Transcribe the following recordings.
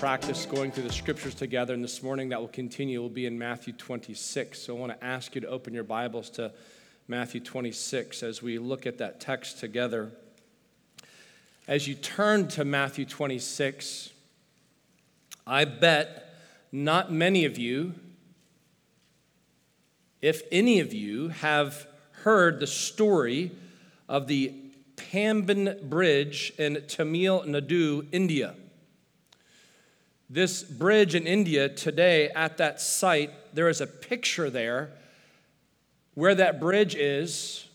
practice going through the scriptures together, and this morning that will continue will be in Matthew 26. So I want to ask you to open your Bibles to Matthew 26 as we look at that text together. As you turn to Matthew 26, I bet not many of you, if any of you, have heard the story of the Pamban Bridge in Tamil Nadu, India. This bridge in India today, at that site, there is a picture there where that bridge is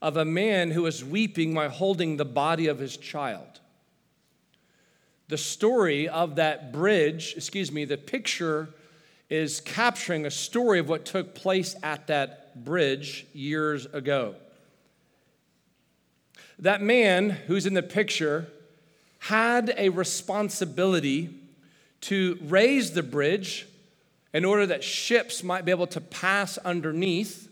of a man who is weeping while holding the body of his child the story of that bridge, excuse me, the picture is capturing a story of what took place at that bridge years ago. That man who's in the picture had a responsibility to raise the bridge in order that ships might be able to pass underneath,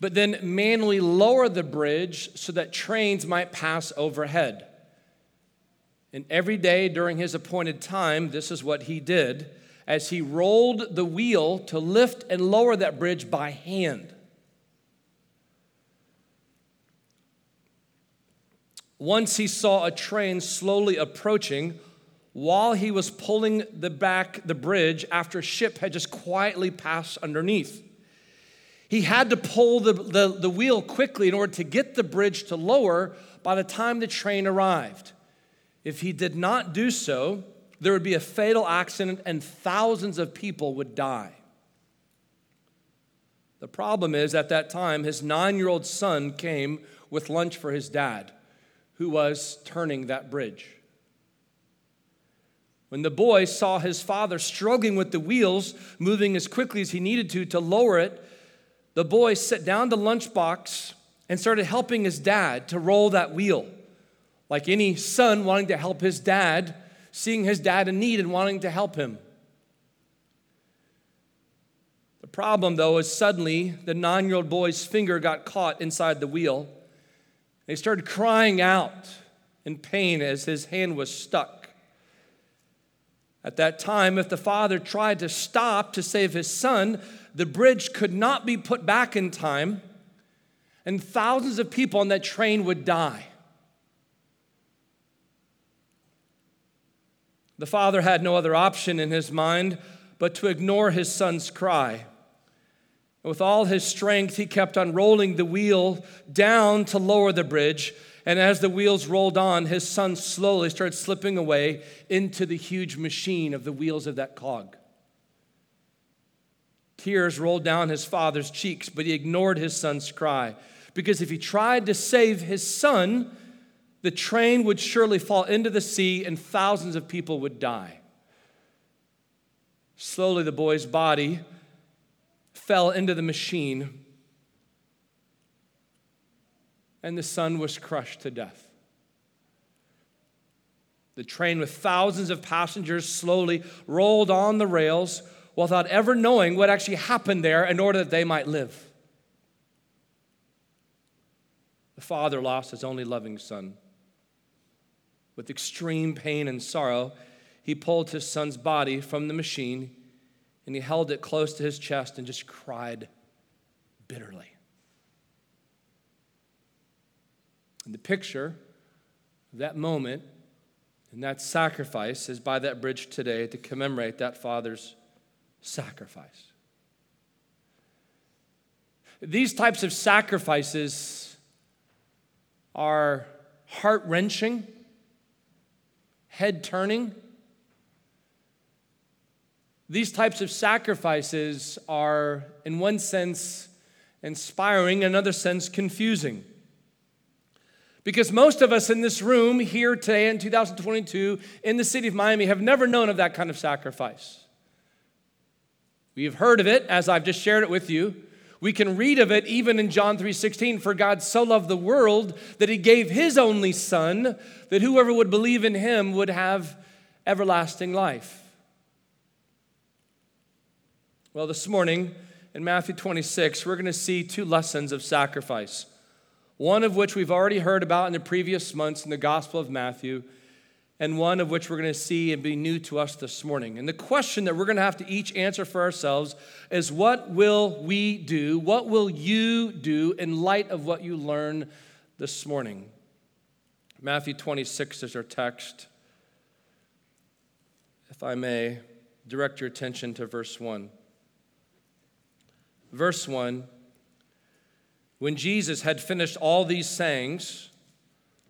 but then manually lower the bridge so that trains might pass overhead. And every day during his appointed time, this is what he did as he rolled the wheel to lift and lower that bridge by hand. Once he saw a train slowly approaching, while he was pulling the back the bridge after a ship had just quietly passed underneath. He had to pull the, the, the wheel quickly in order to get the bridge to lower by the time the train arrived. If he did not do so, there would be a fatal accident and thousands of people would die. The problem is, at that time, his nine year old son came with lunch for his dad, who was turning that bridge. When the boy saw his father struggling with the wheels, moving as quickly as he needed to to lower it, the boy set down the lunchbox and started helping his dad to roll that wheel like any son wanting to help his dad, seeing his dad in need and wanting to help him. The problem, though, is suddenly the nine year old boy's finger got caught inside the wheel. He started crying out in pain as his hand was stuck. At that time, if the father tried to stop to save his son, the bridge could not be put back in time, and thousands of people on that train would die. The father had no other option in his mind but to ignore his son's cry. With all his strength, he kept on rolling the wheel down to lower the bridge. And as the wheels rolled on, his son slowly started slipping away into the huge machine of the wheels of that cog. Tears rolled down his father's cheeks, but he ignored his son's cry. Because if he tried to save his son, the train would surely fall into the sea and thousands of people would die. Slowly, the boy's body fell into the machine, and the son was crushed to death. The train, with thousands of passengers, slowly rolled on the rails without ever knowing what actually happened there in order that they might live. The father lost his only loving son. With extreme pain and sorrow, he pulled his son's body from the machine and he held it close to his chest and just cried bitterly. And the picture of that moment and that sacrifice is by that bridge today to commemorate that father's sacrifice. These types of sacrifices are heart wrenching head turning. These types of sacrifices are, in one sense, inspiring, in another sense, confusing. Because most of us in this room here today in 2022 in the city of Miami have never known of that kind of sacrifice. We have heard of it as I've just shared it with you. We can read of it even in John 3:16 for God so loved the world that he gave his only son that whoever would believe in him would have everlasting life. Well, this morning in Matthew 26, we're going to see two lessons of sacrifice. One of which we've already heard about in the previous months in the Gospel of Matthew, and one of which we're going to see and be new to us this morning. And the question that we're going to have to each answer for ourselves is what will we do? What will you do in light of what you learn this morning? Matthew 26 is our text. If I may, direct your attention to verse 1. Verse 1 When Jesus had finished all these sayings,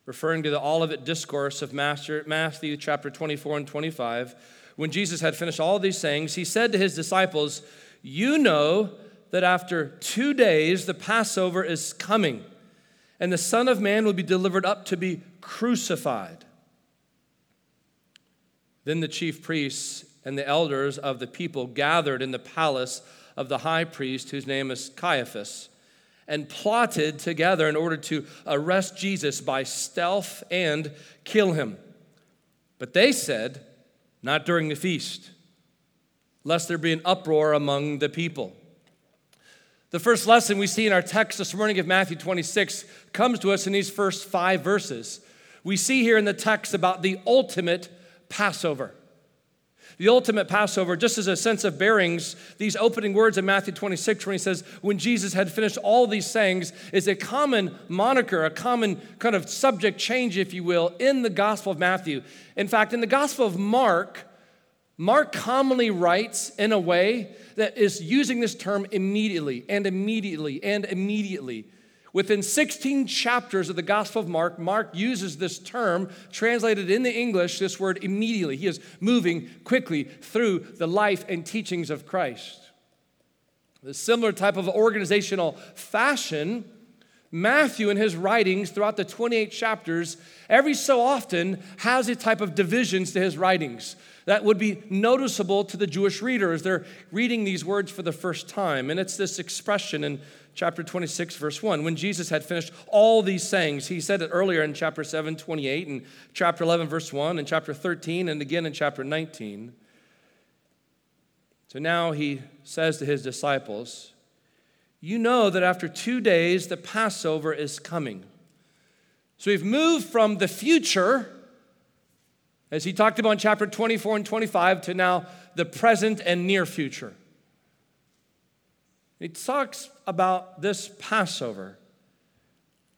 referring to the Olivet Discourse of Matthew chapter 24 and 25. When Jesus had finished all these sayings, he said to his disciples, You know that after two days the Passover is coming, and the Son of Man will be delivered up to be crucified. Then the chief priests and the elders of the people gathered in the palace of the high priest, whose name is Caiaphas and plotted together in order to arrest Jesus by stealth and kill him. But they said, Not during the feast, lest there be an uproar among the people. The first lesson we see in our text this morning of Matthew 26 comes to us in these first five verses. We see here in the text about the ultimate Passover the ultimate Passover, just as a sense of bearings, these opening words in Matthew 26, when he says, When Jesus had finished all these sayings, is a common moniker, a common kind of subject change, if you will, in the Gospel of Matthew. In fact, in the Gospel of Mark, Mark commonly writes in a way that is using this term immediately and immediately and immediately. Within 16 chapters of the Gospel of Mark, Mark uses this term, translated in the English, this word immediately. He is moving quickly through the life and teachings of Christ. The similar type of organizational fashion, Matthew in his writings throughout the 28 chapters, every so often has a type of divisions to his writings that would be noticeable to the Jewish reader as they're reading these words for the first time. And it's this expression in chapter 26, verse 1. When Jesus had finished all these sayings, he said it earlier in chapter 7, 28, and chapter 11, verse 1, and chapter 13, and again in chapter 19. So now he says to his disciples, You know that after two days the Passover is coming. So we've moved from the future, as he talked about in chapter 24 and 25, to now the present and near future. He talks about this Passover.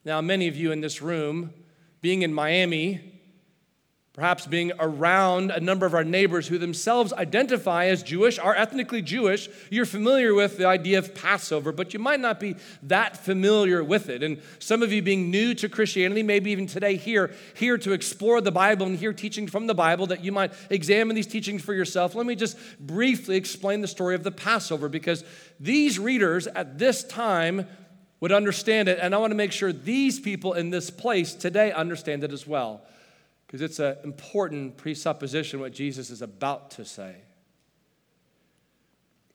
Now, many of you in this room, being in Miami, perhaps being around a number of our neighbors who themselves identify as Jewish, are ethnically Jewish, you're familiar with the idea of Passover, but you might not be that familiar with it. And some of you being new to Christianity, maybe even today here, here to explore the Bible and hear teaching from the Bible, that you might examine these teachings for yourself. Let me just briefly explain the story of the Passover because these readers at this time would understand it, and I want to make sure these people in this place today understand it as well because it's an important presupposition what Jesus is about to say.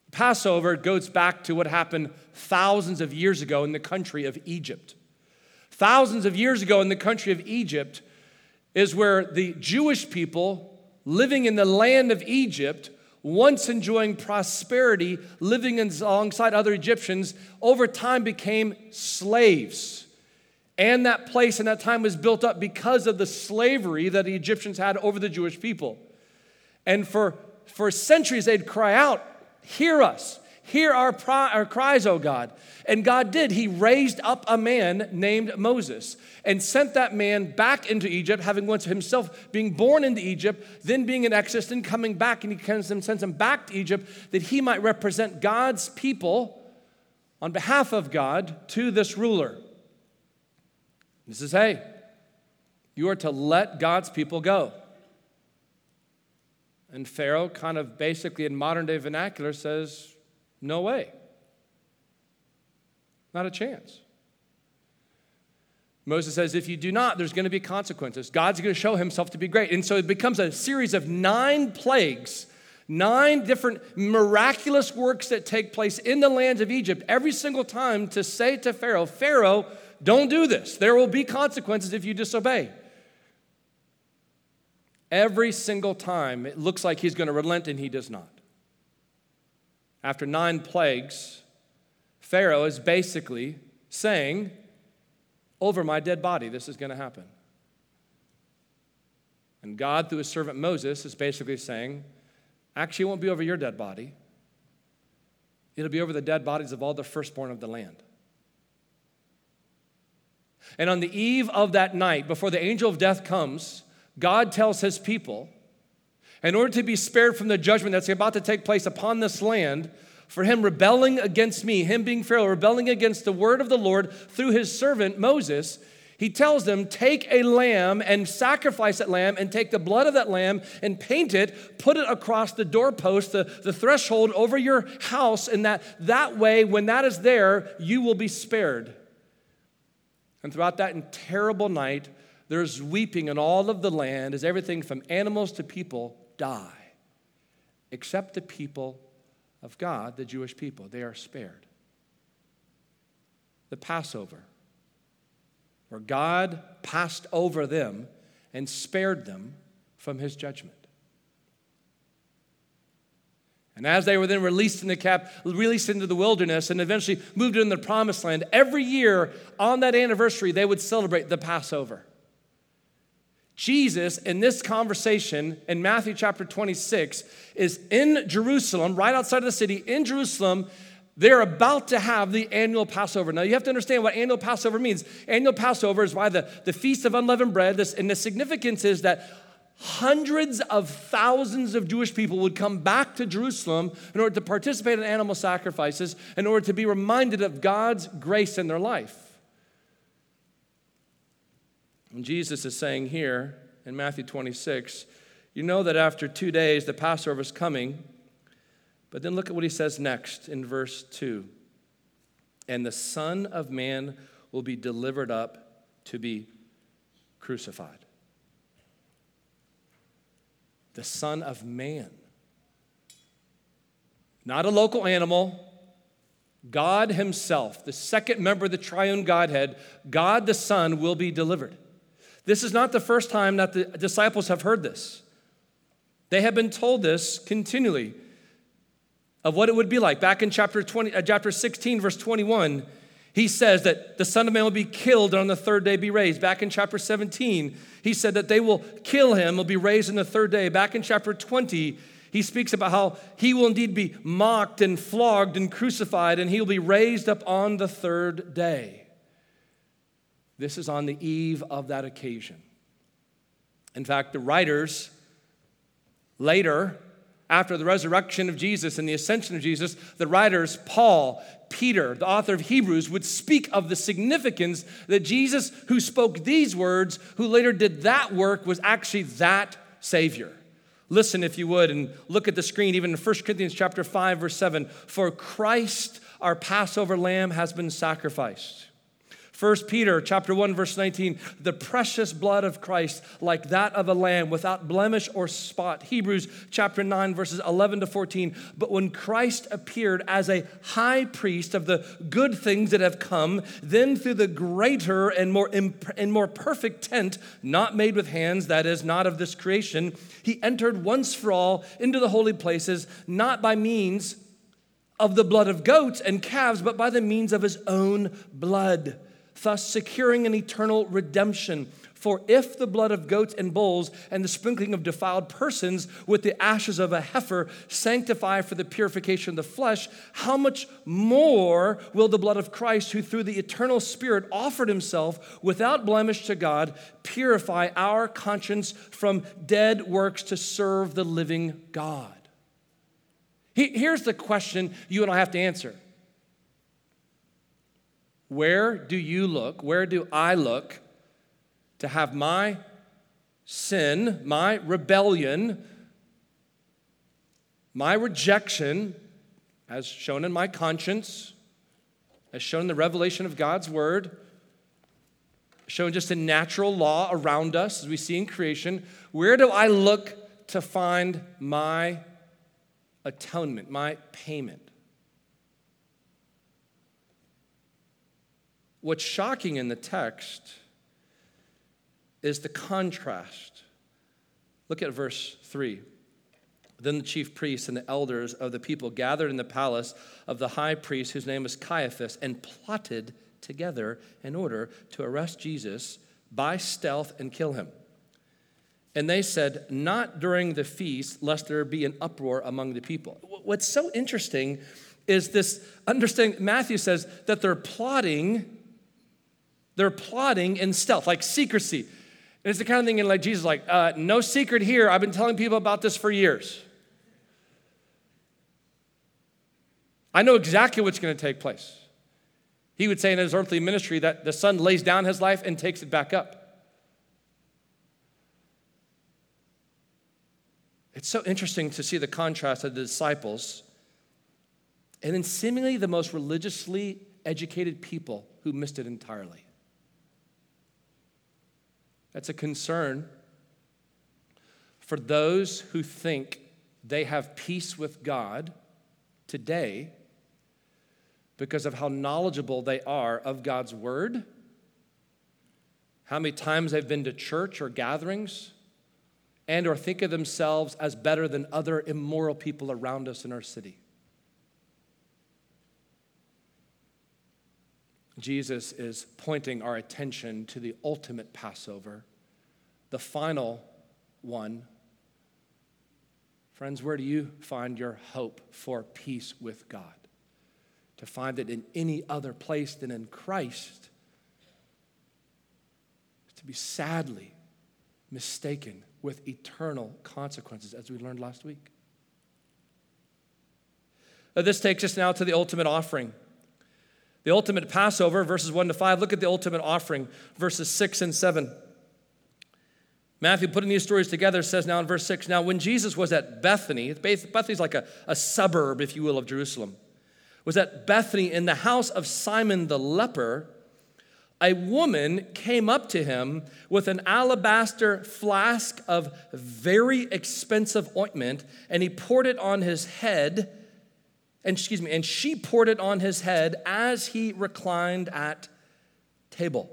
Passover goes back to what happened thousands of years ago in the country of Egypt. Thousands of years ago in the country of Egypt is where the Jewish people living in the land of Egypt, once enjoying prosperity, living alongside other Egyptians, over time became slaves. And that place and that time was built up because of the slavery that the Egyptians had over the Jewish people. And for, for centuries, they'd cry out, Hear us, hear our, pri- our cries, O God. And God did. He raised up a man named Moses and sent that man back into Egypt, having once himself being born into Egypt, then being in Exodus, and coming back, and he sends him back to Egypt that he might represent God's people on behalf of God to this ruler. He says, hey, you are to let God's people go. And Pharaoh, kind of basically in modern day vernacular, says, no way. Not a chance. Moses says, if you do not, there's going to be consequences. God's going to show himself to be great. And so it becomes a series of nine plagues Nine different miraculous works that take place in the lands of Egypt every single time to say to Pharaoh, Pharaoh, don't do this. There will be consequences if you disobey. Every single time it looks like he's going to relent and he does not. After nine plagues, Pharaoh is basically saying, Over my dead body, this is going to happen. And God, through his servant Moses, is basically saying, Actually, it won't be over your dead body, it'll be over the dead bodies of all the firstborn of the land. And on the eve of that night, before the angel of death comes, God tells his people, in order to be spared from the judgment that's about to take place upon this land, for him rebelling against me, him being Pharaoh, rebelling against the word of the Lord through his servant Moses, he tells them, Take a lamb and sacrifice that lamb, and take the blood of that lamb and paint it, put it across the doorpost, the, the threshold over your house, and that, that way, when that is there, you will be spared. And throughout that terrible night, there's weeping in all of the land as everything from animals to people die, except the people of God, the Jewish people. They are spared. The Passover, where God passed over them and spared them from his judgment. And as they were then released into cap, released into the wilderness, and eventually moved into the promised land, every year on that anniversary, they would celebrate the Passover. Jesus, in this conversation in Matthew chapter 26, is in Jerusalem, right outside of the city, in Jerusalem. They're about to have the annual Passover. Now, you have to understand what annual Passover means. Annual Passover is why the, the Feast of Unleavened Bread, this, and the significance is that hundreds of thousands of Jewish people would come back to Jerusalem in order to participate in animal sacrifices, in order to be reminded of God's grace in their life. And Jesus is saying here in Matthew 26, you know that after two days the Passover is coming. But then look at what he says next in verse 2 And the Son of Man will be delivered up to be crucified. The Son of Man. Not a local animal, God Himself, the second member of the triune Godhead, God the Son, will be delivered. This is not the first time that the disciples have heard this. They have been told this continually of what it would be like. Back in chapter, 20, uh, chapter 16, verse 21, he says that the Son of Man will be killed and on the third day be raised. Back in chapter 17, he said that they will kill him, will be raised on the third day. Back in chapter 20, he speaks about how he will indeed be mocked and flogged and crucified, and he will be raised up on the third day. This is on the eve of that occasion. In fact, the writers later, after the resurrection of Jesus and the ascension of Jesus, the writers, Paul, Peter, the author of Hebrews, would speak of the significance that Jesus, who spoke these words, who later did that work, was actually that Savior. Listen, if you would, and look at the screen, even in 1 Corinthians chapter 5, verse 7. For Christ, our Passover lamb, has been sacrificed. 1 Peter chapter 1 verse 19 the precious blood of Christ like that of a lamb without blemish or spot. Hebrews chapter 9 verses 11 to 14 but when Christ appeared as a high priest of the good things that have come then through the greater and more imp- and more perfect tent not made with hands that is not of this creation he entered once for all into the holy places not by means of the blood of goats and calves but by the means of his own blood thus securing an eternal redemption. For if the blood of goats and bulls and the sprinkling of defiled persons with the ashes of a heifer sanctify for the purification of the flesh, how much more will the blood of Christ, who through the eternal Spirit offered himself without blemish to God, purify our conscience from dead works to serve the living God? Here's the question you and I have to answer where do you look? Where do I look to have my sin, my rebellion, my rejection, as shown in my conscience, as shown in the revelation of God's word, shown just in natural law around us as we see in creation, where do I look to find my atonement, my payment. What's shocking in the text is the contrast. Look at verse 3. Then the chief priests and the elders of the people gathered in the palace of the high priest, whose name was Caiaphas, and plotted together in order to arrest Jesus by stealth and kill him. And they said, Not during the feast, lest there be an uproar among the people. What's so interesting is this understanding. Matthew says that they're plotting, they're plotting in stealth, like secrecy. And it's the kind of thing in like Jesus, like, uh, no secret here. I've been telling people about this for years. I know exactly what's going to take place. He would say in his earthly ministry that the son lays down his life and takes it back up. It's so interesting to see the contrast of the disciples and then seemingly the most religiously educated people who missed it entirely. That's a concern for those who think they have peace with God today because of how knowledgeable they are of God's word, how many times they've been to church or gatherings, and or think of themselves as better than other immoral people around us in our city. Jesus is pointing our attention to the ultimate Passover, the final one. Friends, where do you find your hope for peace with God? to find it in any other place than in Christ to be sadly mistaken with eternal consequences, as we learned last week. This takes us now to the ultimate offering. The ultimate Passover, verses 1 to 5. Look at the ultimate offering, verses 6 and 7. Matthew, putting these stories together, says now in verse 6 Now, when Jesus was at Bethany, Bethany's like a, a suburb, if you will, of Jerusalem was at Bethany in the house of Simon the leper, a woman came up to him with an alabaster flask of very expensive ointment, and he poured it on his head. And excuse me, and she poured it on his head as he reclined at table.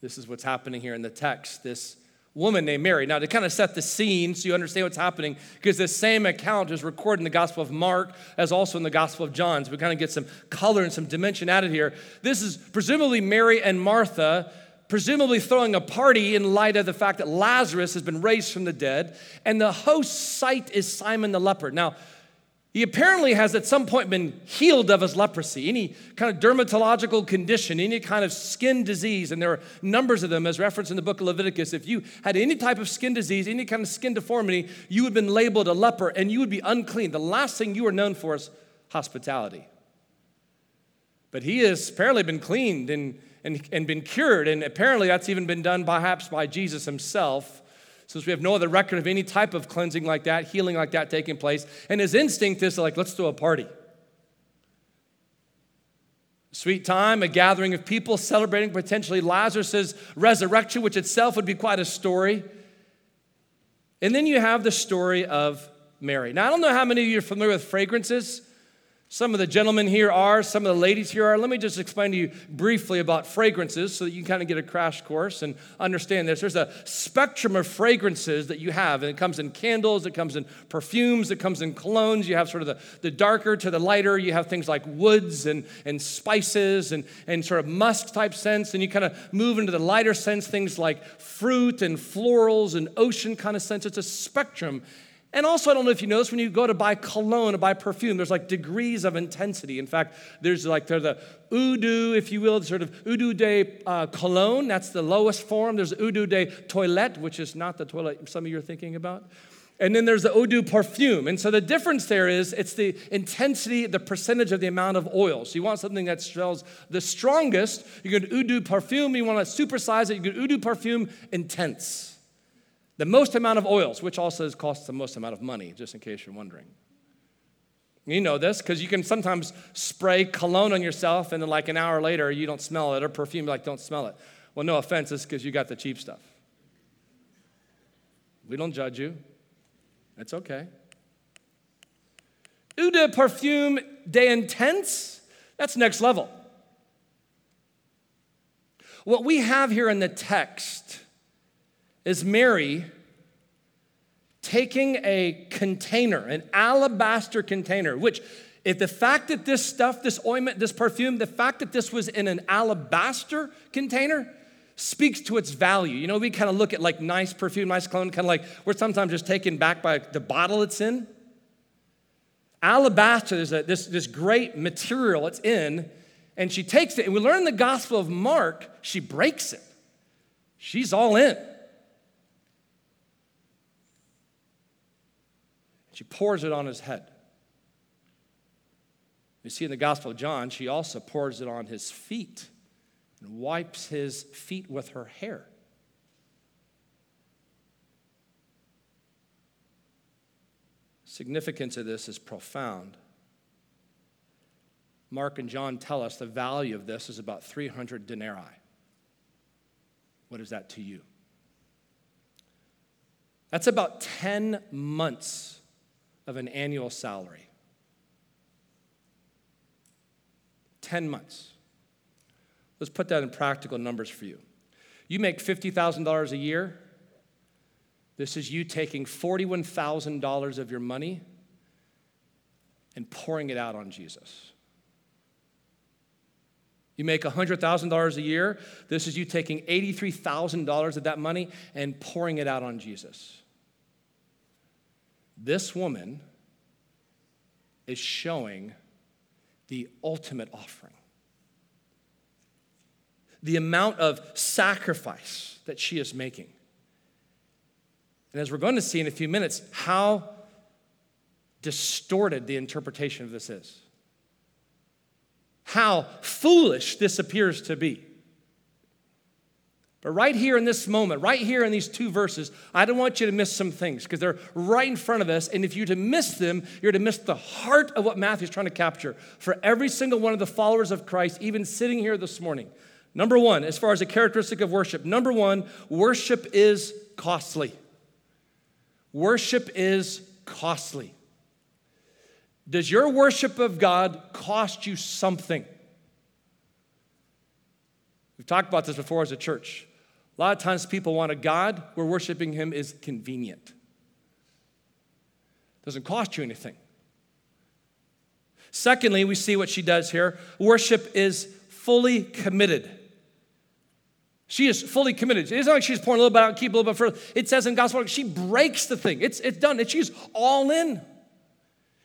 This is what's happening here in the text. This woman named Mary. Now, to kind of set the scene so you understand what's happening, because this same account is recorded in the Gospel of Mark as also in the Gospel of John. So we kind of get some color and some dimension added here. This is presumably Mary and Martha. Presumably throwing a party in light of the fact that Lazarus has been raised from the dead, and the host's site is Simon the leper. Now, he apparently has at some point been healed of his leprosy, any kind of dermatological condition, any kind of skin disease, and there are numbers of them as referenced in the book of Leviticus. If you had any type of skin disease, any kind of skin deformity, you would have been labeled a leper and you would be unclean. The last thing you were known for is hospitality. But he has apparently been cleaned and, and, and been cured, and apparently that's even been done perhaps by Jesus himself since we have no other record of any type of cleansing like that, healing like that taking place. And his instinct is like, let's do a party. Sweet time, a gathering of people celebrating potentially Lazarus' resurrection, which itself would be quite a story. And then you have the story of Mary. Now, I don't know how many of you are familiar with fragrances. Some of the gentlemen here are, some of the ladies here are. Let me just explain to you briefly about fragrances so that you can kind of get a crash course and understand this. There's a spectrum of fragrances that you have, and it comes in candles, it comes in perfumes, it comes in colognes. You have sort of the, the darker to the lighter. You have things like woods and, and spices and, and sort of musk type scents. And you kind of move into the lighter sense, things like fruit and florals and ocean kind of scents. It's a spectrum. And also, I don't know if you notice when you go to buy cologne or buy perfume, there's like degrees of intensity. In fact, there's like there's the de, if you will, sort of Eau de uh, cologne. That's the lowest form. There's Eau de toilette, which is not the toilet some of you are thinking about. And then there's the Eau perfume. And so the difference there is it's the intensity, the percentage of the amount of oil. So you want something that smells the strongest, you get Eau perfume. You want to supersize it, you get Eau perfume intense the most amount of oils, which also costs the most amount of money, just in case you're wondering. You know this because you can sometimes spray cologne on yourself and then, like an hour later, you don't smell it, or perfume, like, don't smell it. Well, no offense, it's because you got the cheap stuff. We don't judge you. It's okay. Eau de parfum intense, that's next level. What we have here in the text is Mary taking a container, an alabaster container, which if the fact that this stuff, this ointment, this perfume, the fact that this was in an alabaster container speaks to its value. You know, we kind of look at like nice perfume, nice cologne, kind of like we're sometimes just taken back by the bottle it's in. Alabaster is a, this, this great material it's in, and she takes it, and we learn the Gospel of Mark, she breaks it. She's all in. She pours it on his head. You see in the Gospel of John, she also pours it on his feet and wipes his feet with her hair. Significance of this is profound. Mark and John tell us the value of this is about 300 denarii. What is that to you? That's about 10 months of an annual salary. 10 months. Let's put that in practical numbers for you. You make $50,000 a year. This is you taking $41,000 of your money and pouring it out on Jesus. You make $100,000 a year. This is you taking $83,000 of that money and pouring it out on Jesus. This woman is showing the ultimate offering. The amount of sacrifice that she is making. And as we're going to see in a few minutes, how distorted the interpretation of this is. How foolish this appears to be. But right here in this moment, right here in these two verses, I don't want you to miss some things because they're right in front of us. And if you're to miss them, you're to miss the heart of what Matthew's trying to capture for every single one of the followers of Christ, even sitting here this morning. Number one, as far as a characteristic of worship, number one, worship is costly. Worship is costly. Does your worship of God cost you something? We've talked about this before as a church. A lot of times people want a God where worshiping Him is convenient. Doesn't cost you anything. Secondly, we see what she does here worship is fully committed. She is fully committed. It's not like she's pouring a little bit out and keep a little bit further. It says in gospel, she breaks the thing. It's, it's done. She's all in.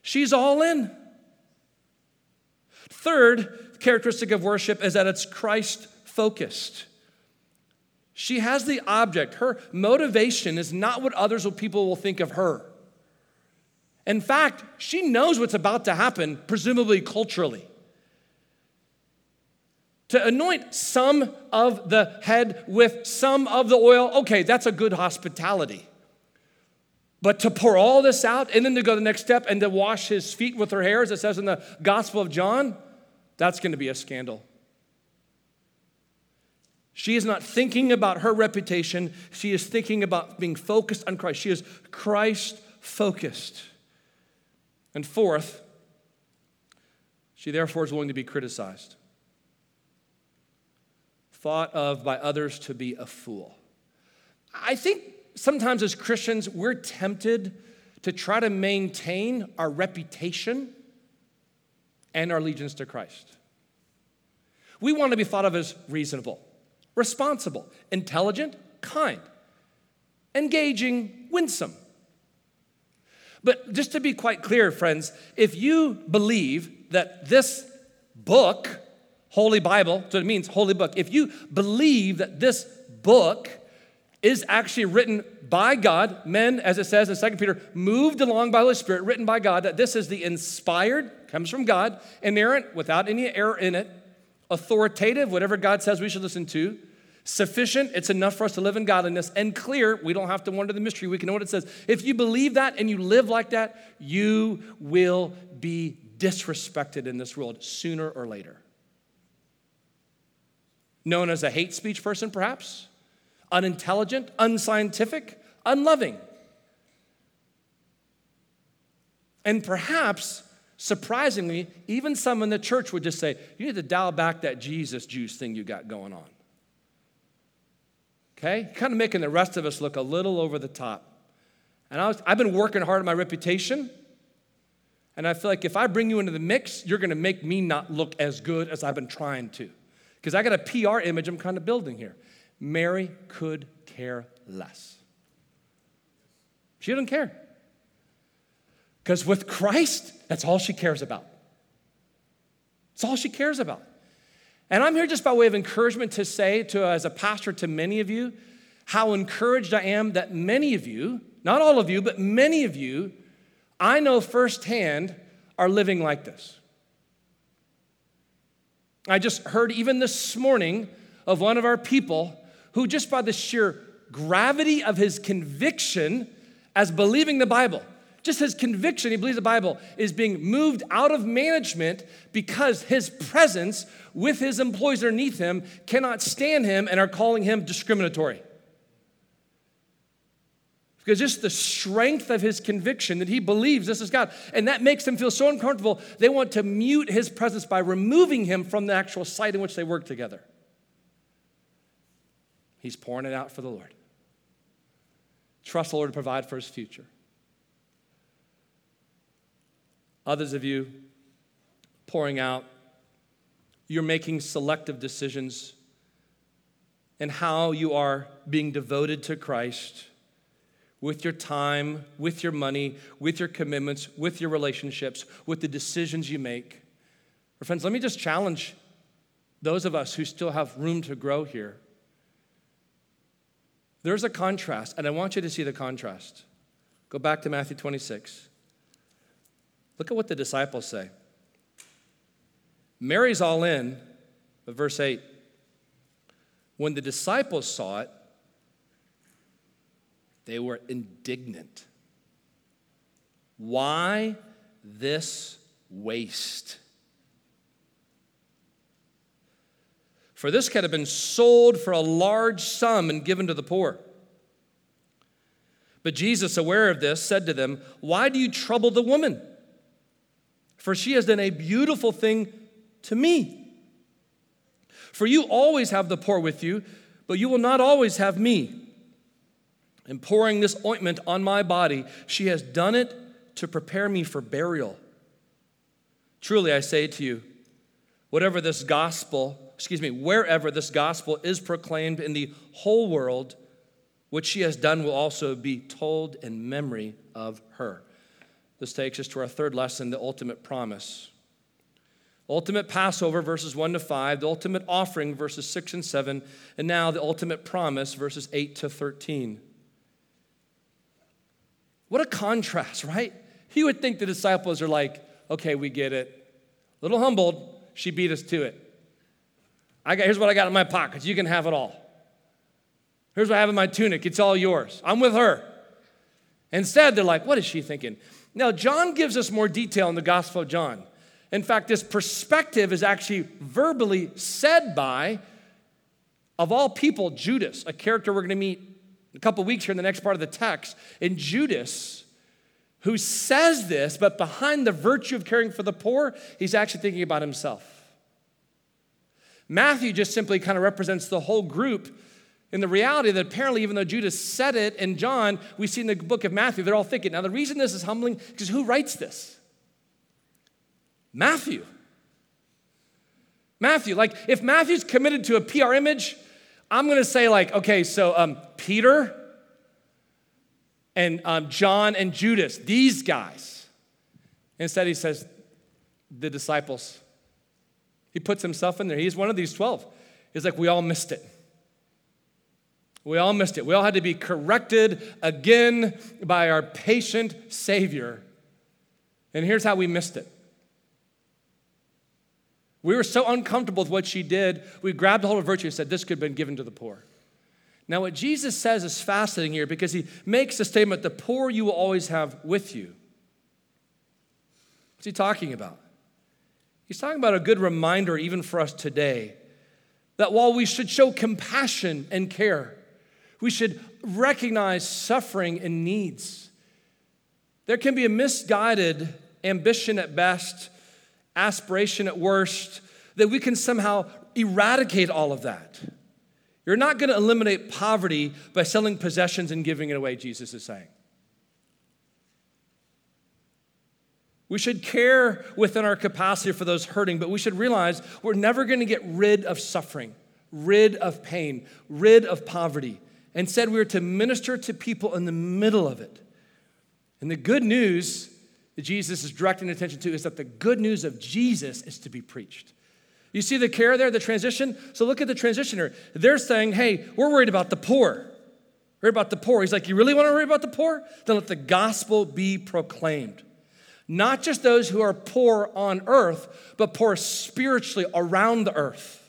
She's all in. Third characteristic of worship is that it's Christ focused. She has the object. Her motivation is not what others or people will think of her. In fact, she knows what's about to happen, presumably culturally. To anoint some of the head with some of the oil, okay, that's a good hospitality. But to pour all this out and then to go the next step and to wash his feet with her hair, as it says in the Gospel of John, that's going to be a scandal. She is not thinking about her reputation. She is thinking about being focused on Christ. She is Christ focused. And fourth, she therefore is willing to be criticized, thought of by others to be a fool. I think sometimes as Christians, we're tempted to try to maintain our reputation and our allegiance to Christ. We want to be thought of as reasonable responsible, intelligent, kind, engaging, winsome. But just to be quite clear, friends, if you believe that this book, Holy Bible, so it means holy book, if you believe that this book is actually written by God, men, as it says in 2 Peter, moved along by the Holy Spirit, written by God, that this is the inspired, comes from God, inerrant, without any error in it, authoritative, whatever God says we should listen to, sufficient, it's enough for us to live in godliness, and clear, we don't have to wonder the mystery, we can know what it says. If you believe that and you live like that, you will be disrespected in this world sooner or later. Known as a hate speech person, perhaps, unintelligent, unscientific, unloving. And perhaps, surprisingly, even some in the church would just say, You need to dial back that Jesus juice thing you got going on. Okay? Kind of making the rest of us look a little over the top. And I was, I've been working hard on my reputation. And I feel like if I bring you into the mix, you're going to make me not look as good as I've been trying to. Because I got a PR image I'm kind of building here. Mary could care less. She didn't care. Because with Christ, that's all she cares about. It's all she cares about. And I'm here just by way of encouragement to say to uh, as a pastor to many of you how encouraged I am that many of you, not all of you, but many of you, I know firsthand are living like this. I just heard even this morning of one of our people who, just by the sheer gravity of his conviction as believing the Bible, just his conviction, he believes the Bible, is being moved out of management because his presence with his employees underneath him cannot stand him and are calling him discriminatory. Because just the strength of his conviction that he believes this is God, and that makes him feel so uncomfortable, they want to mute his presence by removing him from the actual site in which they work together. He's pouring it out for the Lord. Trust the Lord to provide for his future. Others of you pouring out, you're making selective decisions and how you are being devoted to Christ with your time, with your money, with your commitments, with your relationships, with the decisions you make. friends, let me just challenge those of us who still have room to grow here. There's a contrast, and I want you to see the contrast. Go back to Matthew 26. Look at what the disciples say. Mary's all in, but verse 8 when the disciples saw it, they were indignant. Why this waste? For this could have been sold for a large sum and given to the poor. But Jesus, aware of this, said to them, Why do you trouble the woman? For she has done a beautiful thing to me. For you always have the poor with you, but you will not always have me. In pouring this ointment on my body, she has done it to prepare me for burial. Truly, I say to you, whatever this gospel, excuse me, wherever this gospel is proclaimed in the whole world, what she has done will also be told in memory of her. This takes us to our third lesson the ultimate promise. Ultimate Passover, verses 1 to 5, the ultimate offering, verses 6 and 7, and now the ultimate promise, verses 8 to 13. What a contrast, right? You would think the disciples are like, okay, we get it. A little humbled, she beat us to it. I got, here's what I got in my pockets. You can have it all. Here's what I have in my tunic. It's all yours. I'm with her. Instead, they're like, what is she thinking? Now, John gives us more detail in the Gospel of John. In fact, this perspective is actually verbally said by, of all people, Judas, a character we're going to meet a couple weeks here in the next part of the text. And Judas, who says this, but behind the virtue of caring for the poor, he's actually thinking about himself. Matthew just simply kind of represents the whole group in the reality that apparently, even though Judas said it and John, we see in the book of Matthew, they're all thinking. Now, the reason this is humbling is because who writes this? Matthew. Matthew. Like, if Matthew's committed to a PR image, I'm going to say, like, okay, so um, Peter and um, John and Judas, these guys. Instead, he says, the disciples. He puts himself in there. He's one of these 12. He's like, we all missed it. We all missed it. We all had to be corrected again by our patient Savior. And here's how we missed it we were so uncomfortable with what she did, we grabbed a hold of virtue and said, This could have been given to the poor. Now, what Jesus says is fascinating here because he makes the statement, The poor you will always have with you. What's he talking about? He's talking about a good reminder, even for us today, that while we should show compassion and care, we should recognize suffering and needs. There can be a misguided ambition at best, aspiration at worst, that we can somehow eradicate all of that. You're not going to eliminate poverty by selling possessions and giving it away, Jesus is saying. We should care within our capacity for those hurting, but we should realize we're never going to get rid of suffering, rid of pain, rid of poverty. Instead, we are to minister to people in the middle of it. And the good news that Jesus is directing attention to is that the good news of Jesus is to be preached. You see the care there, the transition? So look at the transition here. They're saying, hey, we're worried about the poor. Worried about the poor. He's like, you really want to worry about the poor? Then let the gospel be proclaimed. Not just those who are poor on earth, but poor spiritually around the earth.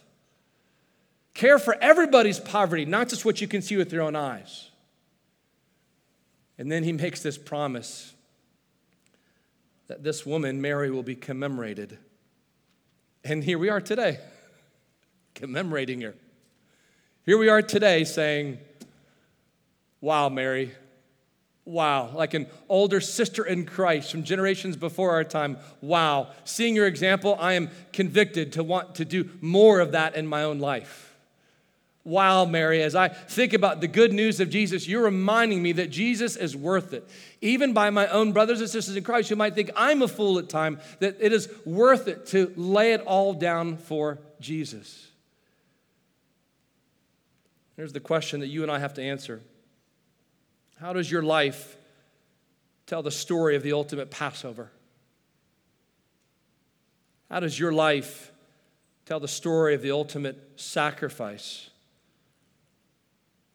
Care for everybody's poverty, not just what you can see with your own eyes. And then he makes this promise that this woman, Mary, will be commemorated and here we are today, commemorating her. Here we are today saying, Wow, Mary. Wow, like an older sister in Christ from generations before our time. Wow, seeing your example, I am convicted to want to do more of that in my own life. Wow, Mary, as I think about the good news of Jesus, you're reminding me that Jesus is worth it. Even by my own brothers and sisters in Christ who might think I'm a fool at time, that it is worth it to lay it all down for Jesus. Here's the question that you and I have to answer How does your life tell the story of the ultimate Passover? How does your life tell the story of the ultimate sacrifice?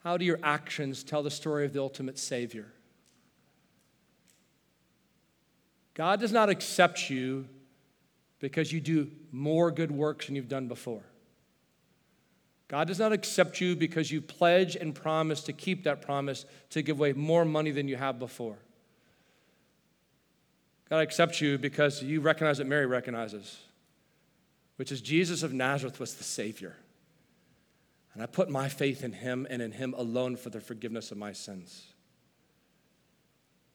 How do your actions tell the story of the ultimate Savior? God does not accept you because you do more good works than you've done before. God does not accept you because you pledge and promise to keep that promise to give away more money than you have before. God accepts you because you recognize what Mary recognizes, which is Jesus of Nazareth was the Savior. And I put my faith in him and in him alone for the forgiveness of my sins.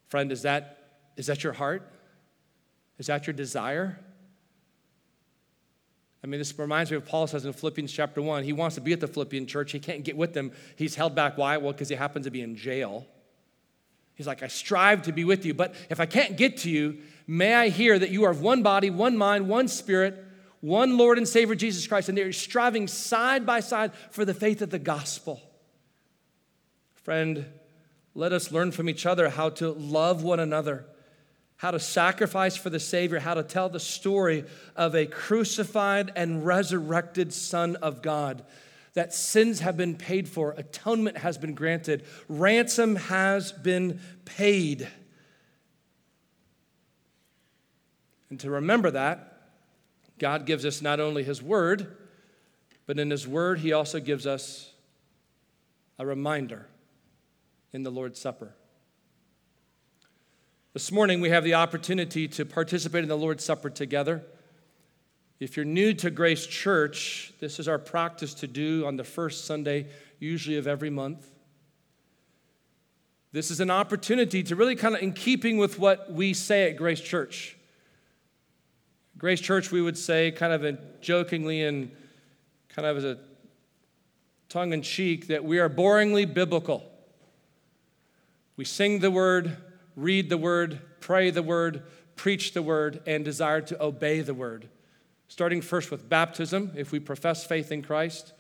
Friend, is that, is that your heart? Is that your desire? I mean, this reminds me of Paul says in Philippians chapter 1. He wants to be at the Philippian church. He can't get with them. He's held back. Why? Well, because he happens to be in jail. He's like, I strive to be with you, but if I can't get to you, may I hear that you are of one body, one mind, one spirit, one Lord and Savior, Jesus Christ, and they're striving side by side for the faith of the gospel. Friend, let us learn from each other how to love one another, how to sacrifice for the Savior, how to tell the story of a crucified and resurrected Son of God. That sins have been paid for, atonement has been granted, ransom has been paid. And to remember that, God gives us not only His Word, but in His Word, He also gives us a reminder in the Lord's Supper. This morning, we have the opportunity to participate in the Lord's Supper together. If you're new to Grace Church, this is our practice to do on the first Sunday, usually of every month. This is an opportunity to really kind of in keeping with what we say at Grace Church. Grace Church, we would say, kind of jokingly and kind of as a tongue in cheek, that we are boringly biblical. We sing the word, read the word, pray the word, preach the word, and desire to obey the word. Starting first with baptism, if we profess faith in Christ,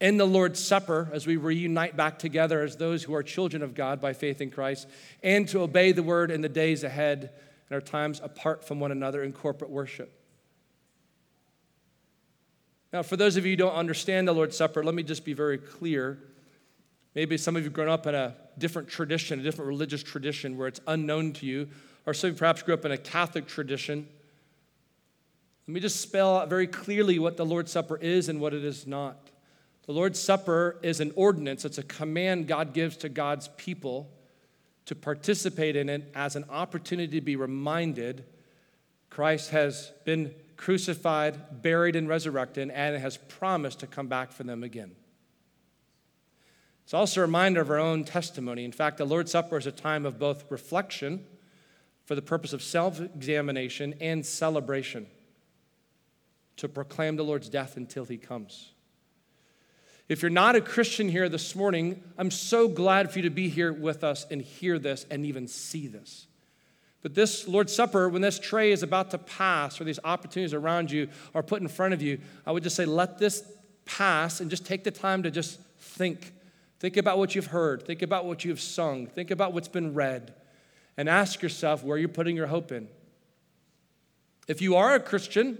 in the Lord's Supper, as we reunite back together as those who are children of God by faith in Christ, and to obey the word in the days ahead and our times apart from one another in corporate worship. Now, for those of you who don't understand the Lord's Supper, let me just be very clear. Maybe some of you have grown up in a different tradition, a different religious tradition where it's unknown to you, or some of you perhaps grew up in a Catholic tradition. Let me just spell out very clearly what the Lord's Supper is and what it is not. The Lord's Supper is an ordinance, it's a command God gives to God's people to participate in it as an opportunity to be reminded Christ has been crucified, buried, and resurrected, and has promised to come back for them again. It's also a reminder of our own testimony. In fact, the Lord's Supper is a time of both reflection, for the purpose of self examination and celebration to proclaim the Lord's death until he comes. If you're not a Christian here this morning, I'm so glad for you to be here with us and hear this and even see this. But this Lord's Supper, when this tray is about to pass or these opportunities around you are put in front of you, I would just say, let this pass and just take the time to just think. Think about what you've heard. Think about what you've sung. Think about what's been read. And ask yourself where you're putting your hope in. If you are a Christian,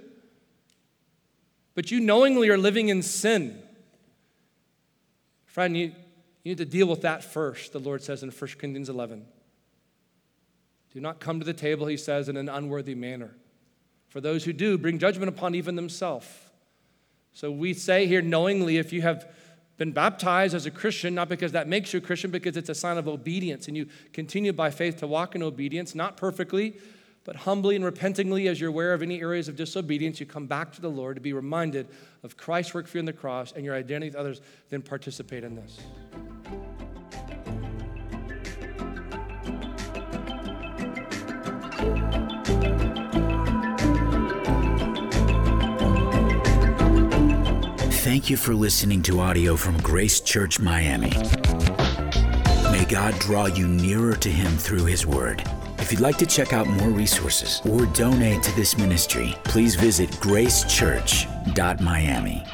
but you knowingly are living in sin, friend, you, you need to deal with that first, the Lord says in 1 Corinthians 11. Do not come to the table, he says, in an unworthy manner. For those who do, bring judgment upon even themselves. So we say here knowingly, if you have been baptized as a Christian, not because that makes you a Christian, because it's a sign of obedience, and you continue by faith to walk in obedience, not perfectly, but humbly and repentingly, as you're aware of any areas of disobedience, you come back to the Lord to be reminded of Christ's work for you on the cross and your identity with others, then participate in this. Thank you for listening to audio from Grace Church Miami. May God draw you nearer to Him through His Word. If you'd like to check out more resources or donate to this ministry, please visit gracechurch.miami.